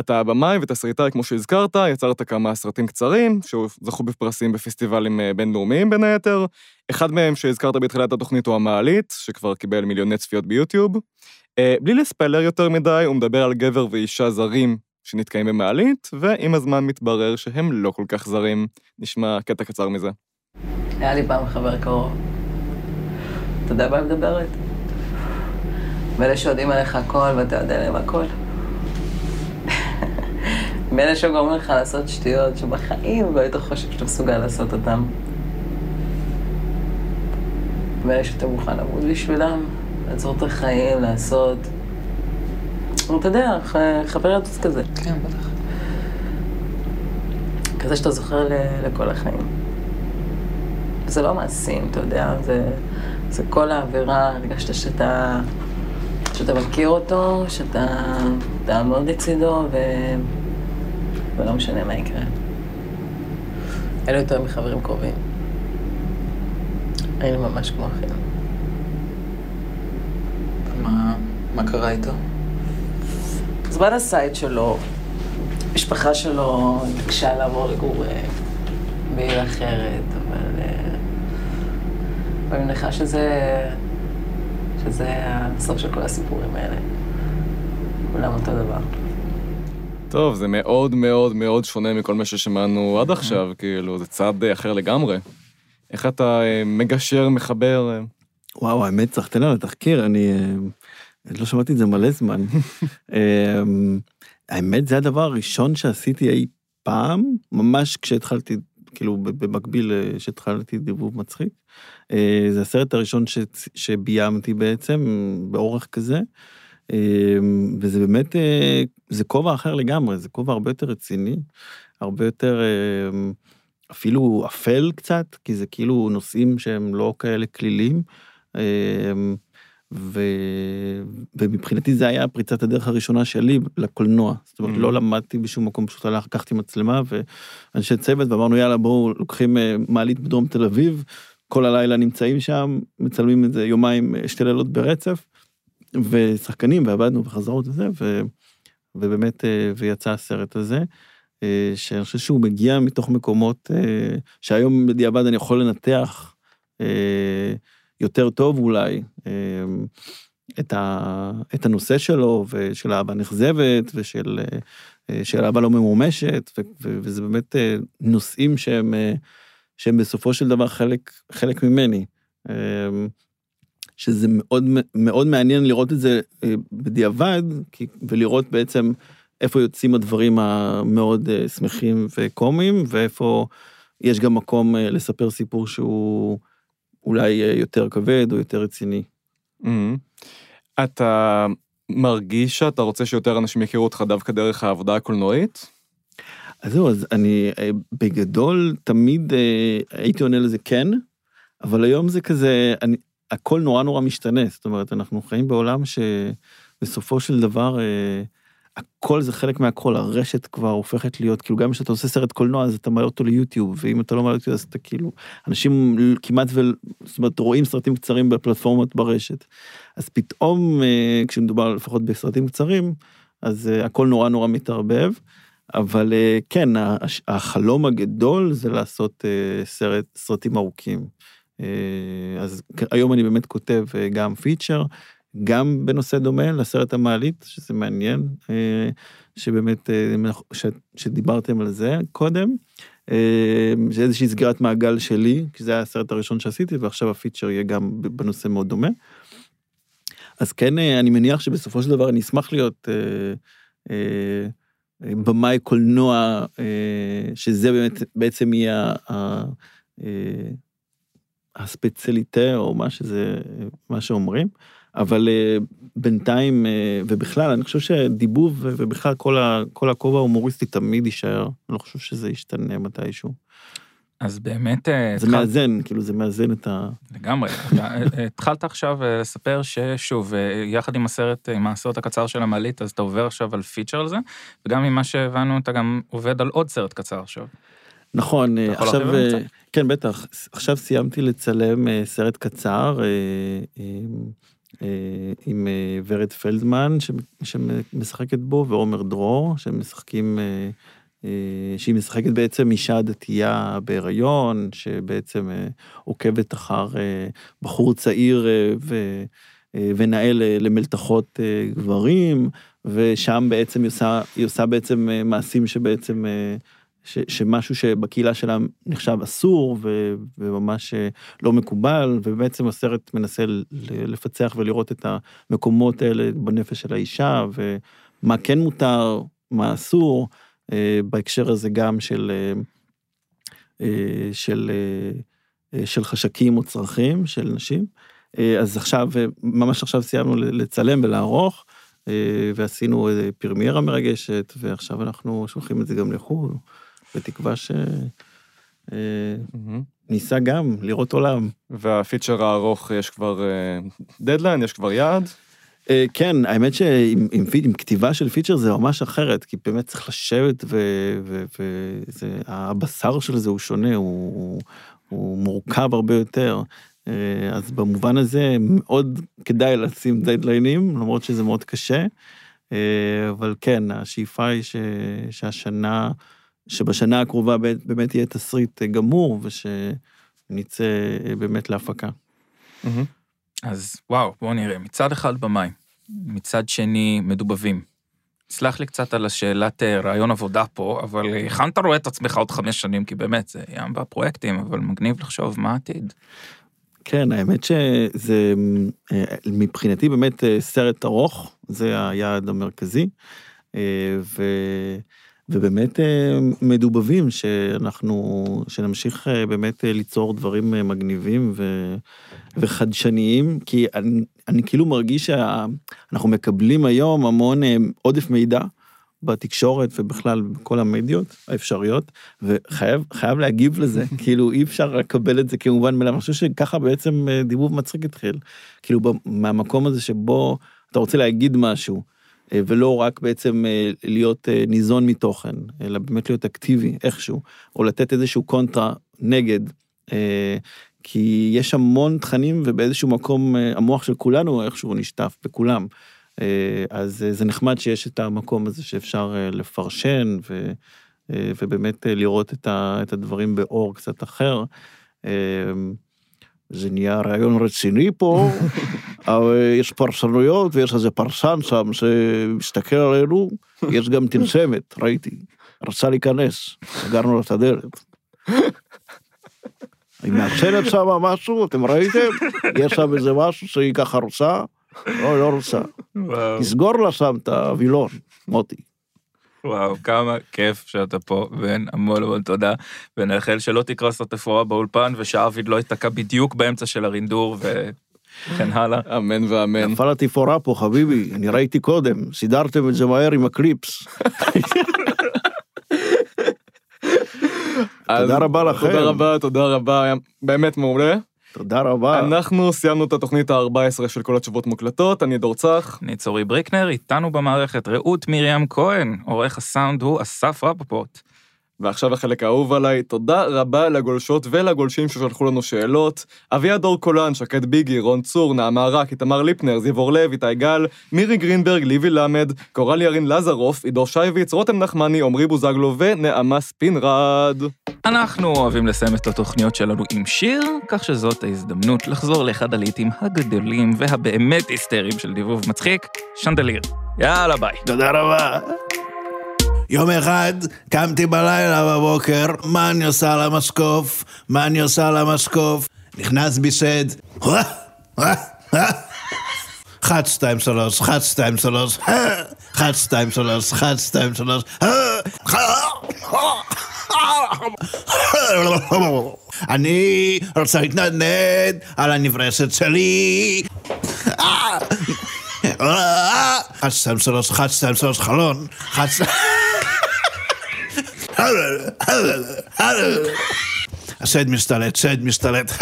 Speaker 1: אתה במאי ותסריטאי, כמו שהזכרת, יצרת כמה סרטים קצרים, שזכו בפרסים בפסטיבלים אה, בינלאומיים בין היתר. אחד מהם שהזכרת בתחילת התוכנית הוא המעלית, שכבר קיבל מיליוני צפיות ביוטיוב. אה, בלי לספיילר יותר מדי, הוא מדבר על גבר ואישה זרים שנתקעים במעלית, ועם הזמן מתברר שהם לא כל כך זרים. נשמע קטע קצר מזה.
Speaker 6: היה לי פעם חבר קרוב. אתה יודע מה אני מדברת? מאלה שיודעים עליך הכל ואתה יודע עליהם הכל. מאלה שגורמים לך לעשות שטויות שבחיים לא היית חושב שאתה מסוגל לעשות אותם. מאלה שאתה מוכן למות בשבילם, לעצור את החיים, לעשות... אתה יודע, חבר ידוץ כזה. כן, בטח. כזה שאתה זוכר לכל החיים. זה לא מעשים, אתה יודע, זה, זה כל האווירה, הרגשת שאתה, שאתה מכיר אותו, שאתה תעמוד לצידו, ו... ולא משנה מה יקרה. היינו יותר מחברים קרובים. היינו ממש כמו אחים.
Speaker 7: מה, מה קרה איתו?
Speaker 6: זמן הסייד שלו, המשפחה שלו התבקשה לעבור לגור אה, בעיר אחרת, אבל אה, ואני מניחה שזה, שזה הסוף של כל הסיפורים האלה. כולם אותו דבר.
Speaker 1: טוב, זה מאוד מאוד מאוד שונה מכל מה ששמענו עד עכשיו, כאילו, זה צד אחר לגמרי. איך אתה אה, מגשר, מחבר? אה?
Speaker 4: וואו, האמת, סחטיין על התחקיר, אני אה, לא שמעתי את זה מלא זמן. <laughs> אה, האמת, זה הדבר הראשון שעשיתי אי פעם, ממש כשהתחלתי, כאילו, במקביל אה, שהתחלתי דיבוב מצחיק. אה, זה הסרט הראשון שביימתי בעצם, באורך כזה. אה, וזה באמת, אה, זה כובע אחר לגמרי, זה כובע הרבה יותר רציני, הרבה יותר אה, אפילו אפל קצת, כי זה כאילו נושאים שהם לא כאלה כלילים. אה, ו... ומבחינתי זה היה פריצת הדרך הראשונה שלי לקולנוע. זאת אומרת,
Speaker 1: Mhm.
Speaker 4: לא למדתי בשום מקום, פשוט הלך, לקחתי מצלמה ואנשי צוות, ואמרנו, יאללה, בואו, לוקחים אה, מעלית בדרום תל אביב, כל הלילה נמצאים שם, מצלמים את זה יומיים, אה, שתי לילות ברצף, ושחקנים, ועבדנו בחזרות וזה, ו... ובאמת, אה, ויצא הסרט הזה, אה, שאני חושב שהוא מגיע מתוך מקומות אה, שהיום בדיעבד אני יכול לנתח יותר טוב אולי. את, ה, את הנושא שלו, ושל אהבה נכזבת, ושל של אהבה לא ממומשת, וזה באמת נושאים שהם, שהם בסופו של דבר חלק, חלק ממני. שזה מאוד, מאוד מעניין לראות את זה אה, בדיעבד, כי, ולראות בעצם איפה יוצאים הדברים המאוד אה, שמחים וקומיים, ואיפה יש גם מקום אה, לספר סיפור שהוא אולי יותר כבד או יותר רציני.
Speaker 1: Mhm. אתה מרגיש שאתה רוצה שיותר אנשים יכירו אותך דווקא דרך העבודה הקולנועית?
Speaker 4: אז זהו, אז אני בגדול תמיד הייתי עונה לזה כן, אבל היום זה כזה, אני, הכל נורא נורא משתנה, זאת אומרת, אנחנו חיים בעולם שבסופו של דבר, אה, הכל זה חלק מהכל, הרשת כבר הופכת להיות, כאילו גם כשאתה עושה סרט קולנוע אז אתה מעלה אותו ליוטיוב, ואם אתה לא מעלה ליוטיוב אז אתה כאילו, אנשים כמעט ו... זאת אומרת, רואים סרטים קצרים בפלטפורמות ברשת. אז פתאום, אה, כשמדובר לפחות בסרטים קצרים, אז אה, הכל נורא נורא מתערבב. אבל אה, כן, החלום הגדול זה לעשות אה, סרט, סרטים ארוכים. אה, אז היום אני באמת כותב אה, גם פיצ'ר, גם בנושא דומה לסרט המעלית, שזה מעניין, אה, שבאמת, ש- שדיברתם על זה קודם. זה איזושהי סגירת מעגל שלי, כי זה היה הסרט הראשון שעשיתי, ועכשיו הפיצ'ר יהיה גם בנושא מאוד דומה. אז כן, אני מניח שבסופו של דבר אני אשמח להיות במאי קולנוע, שזה באמת בעצם יהיה ה- הספציאליטה, או מה שזה, מה שאומרים. אבל אה, בינתיים, אה, ובכלל, אני חושב שדיבוב ובכלל כל ה- כל הכובע ההומוריסטי תמיד יישאר, אני לא חושב שזה ישתנה מתישהו.
Speaker 2: אז באמת, אה,
Speaker 4: זה
Speaker 2: התחלת-
Speaker 4: מאזן, כאילו זה מאזן את ה...
Speaker 2: לגמרי. התחלת עכשיו לספר ששוב, יחד עם הסרט, עם הסרט הקצר של המעלית, אז אתה עובר עכשיו על פיצ'ר על זה, וגם ממה שהבנו, אתה גם עובד על עוד סרט קצר עכשיו.
Speaker 4: נכון, אה, עכשיו, אה? כן בטח, עכשיו סיימתי לצלם אה, סרט קצר עם ורד פלדמן שמ- שמשחקת בו ועומר דרור שמשחקים, שהיא משחקת בעצם אישה דתייה בהיריון שבעצם עוקבת אחר בחור צעיר ו... אה, ונאה למלתחות גברים, ושם בעצם היא עושה, היא עושה בעצם מעשים שבעצם ש, שמשהו שבקהילה שלה נחשב אסור ו, וממש אה, לא מקובל, ובעצם הסרט מנסה לפצח ולראות את המקומות האלה בנפש של האישה, ומה כן מותר, מה אסור, אה, בהקשר הזה גם של, אה, של, אה, של חשקים או צרכים של נשים. אז עכשיו, ממש עכשיו סיימנו לצלם ולערוך, ועשינו פרמיירה מרגשת, ועכשיו אנחנו שולחים את זה גם לחו"ל, בתקווה שניסה גם לראות עולם.
Speaker 1: והפיצ'ר הארוך, יש כבר אה, דדליין, יש כבר יעד.
Speaker 4: אה, כן, האמת שעם עם, כתיבה של פיצ'ר זה ממש אחרת, כי באמת צריך לשבת והבשר של זה הוא שונה, הוא, הוא, מורכב הרבה יותר. אה, אז במובן הזה מאוד כדאי לשים דדליינים, למרות שזה מאוד קשה. אה, אבל כן, השאיפה היא ש, שהשנה, שבשנה הקרובה באמת יהיה תסריט גמור ושנצא באמת להפקה.
Speaker 2: אז וואו, בואו נראה. מצד אחד במים, מצד שני מדובבים. סלח לי קצת על השאלת אה, רעיון עבודה פה, אבל אה, היכן אתה רואה את עצמך עוד חמש שנים? כי באמת, זה ים בפרויקטים, אבל מגניב לחשוב מה העתיד.
Speaker 4: כן, האמת שזה אה, מבחינתי באמת אה, סרט ארוך, זה היעד המרכזי, אה, ו, ובאמת אה, מדובבים שאנחנו, שנמשיך אה, באמת אה, ליצור דברים מגניבים ו, וחדשניים, כי אני, אני כאילו מרגיש שאנחנו מקבלים היום המון עודף מידע. בתקשורת ובכלל בכל המדיות האפשריות וחייב חייב להגיב לזה <laughs> כאילו אי אפשר לקבל את זה כמובן מאליו אני חושב שככה בעצם דיבוב מצחיק התחיל כאילו מהמקום הזה שבו אתה רוצה להגיד משהו ולא רק בעצם אה, להיות אה, ניזון מתוכן אלא באמת להיות אקטיבי איכשהו או לתת איזשהו קונטרה נגד. אה, כי יש המון תכנים ובאיזשהו מקום אה, המוח של כולנו איכשהו נשטף בכולם. אה, אז אה, זה נחמד שיש את המקום הזה שאפשר אה, לפרשן ו, אה, ובאמת אה, לראות את, ה, את הדברים באור קצת אחר. אה, זה נהיה רעיון רציני פה, <laughs> אבל יש פרשנויות ויש איזה פרשן שם שמסתכל עלינו, <laughs> יש גם תנשמת, ראיתי, רצה להיכנס, סגרנו לו את הדלת. היא מעצנת שם משהו, אתם ראיתם? יש שם איזה משהו שהיא ככה רוצה? לא, לא רוצה. תסגור לה שם את הווילון, מוטי.
Speaker 2: וואו, כמה כיף שאתה פה, בן, המון המון תודה, ונאחל שלא תקרוס התפאורה באולפן, ושאביד לא ייתקע בדיוק באמצע של הרינדור, וכן הלאה.
Speaker 1: אמן ואמן.
Speaker 4: נפל התפאורה פה, חביבי, אני ראיתי קודם, סידרתם את זה מהר עם הקליפס. <laughs> תודה רבה לכם.
Speaker 1: תודה רבה, תודה רבה, היה באמת מעולה.
Speaker 4: תודה רבה.
Speaker 1: אנחנו סיימנו את התוכנית ה-14 של כל התשובות מוקלטות, אני דור צח.
Speaker 2: אני צורי בריקנר, איתנו במערכת רעות מרים כהן, עורך הסאונד הוא אסף רפפורט.
Speaker 1: ועכשיו החלק האהוב עליי, תודה רבה לגולשות ולגולשים ששלחו לנו שאלות. אביעד דור קולן, שקד ביגי, רון צור, נעמה רק, איתמר ליפנר, זיו אורלב, איתי גל, מירי גרינברג, ליבי למד, קורל ירין לזרוף, עידו שייביץ, רותם נחמני, עמרי בוזגלו ונעמה ספינרד.
Speaker 2: אנחנו אוהבים לסיים את התוכניות שלנו עם שיר, כך שזאת ההזדמנות לחזור לאחד הלעיתים הגדולים והבאמת היסטריים של דיבוב מצחיק, שנדליר. יאללה ביי.
Speaker 5: תודה רבה. יום אחד קמתי בלילה בבוקר, מה אני עושה על המשקוף? מה אני עושה על המשקוף? נכנס בי שד. וואה, וואה, וואה. אחת, שתיים, שלוש, אחת, שתיים, שלוש, אה, אחת, שתיים, שלוש, אחת, שתיים, שלוש, אה. אני רוצה להתנדנד על הנברשת שלי. אה. אחת, שתיים, שלוש, אחת, שתיים, שלוש, חלון. אחת, שתיים... <laughs> השד משתלט, שד משתלט.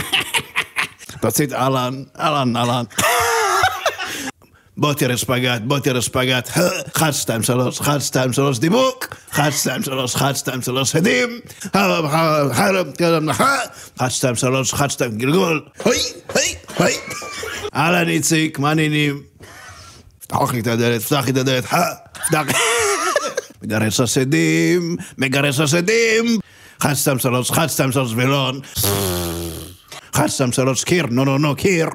Speaker 5: <laughs> תוציא את אהלן, אהלן, אהלן. בוא תראה שפגאט, בוא תראה שפגאט. אחת, שתיים, שלוש, אחת, שתיים, שלוש, דיבוק. אחת, שתיים, שלוש, אחת, שתיים, שלוש, הדים. אחת, שתיים, שלוש, אחת, שתיים, גלגול. הוי, הוי, הוי. אהלן, איציק, מה העניינים? פתח לי את הדלת, פתח לי את הדלת, פתח. מגרש השדים, מגרש השדים. אחת, שתיים, שלוש, אחת, שתיים, שלוש, וילון. אחת, שתיים, שלוש, קיר, נו, נו, נו, קיר.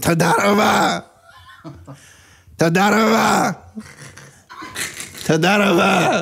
Speaker 5: תודה רבה. תודה רבה. תודה רבה.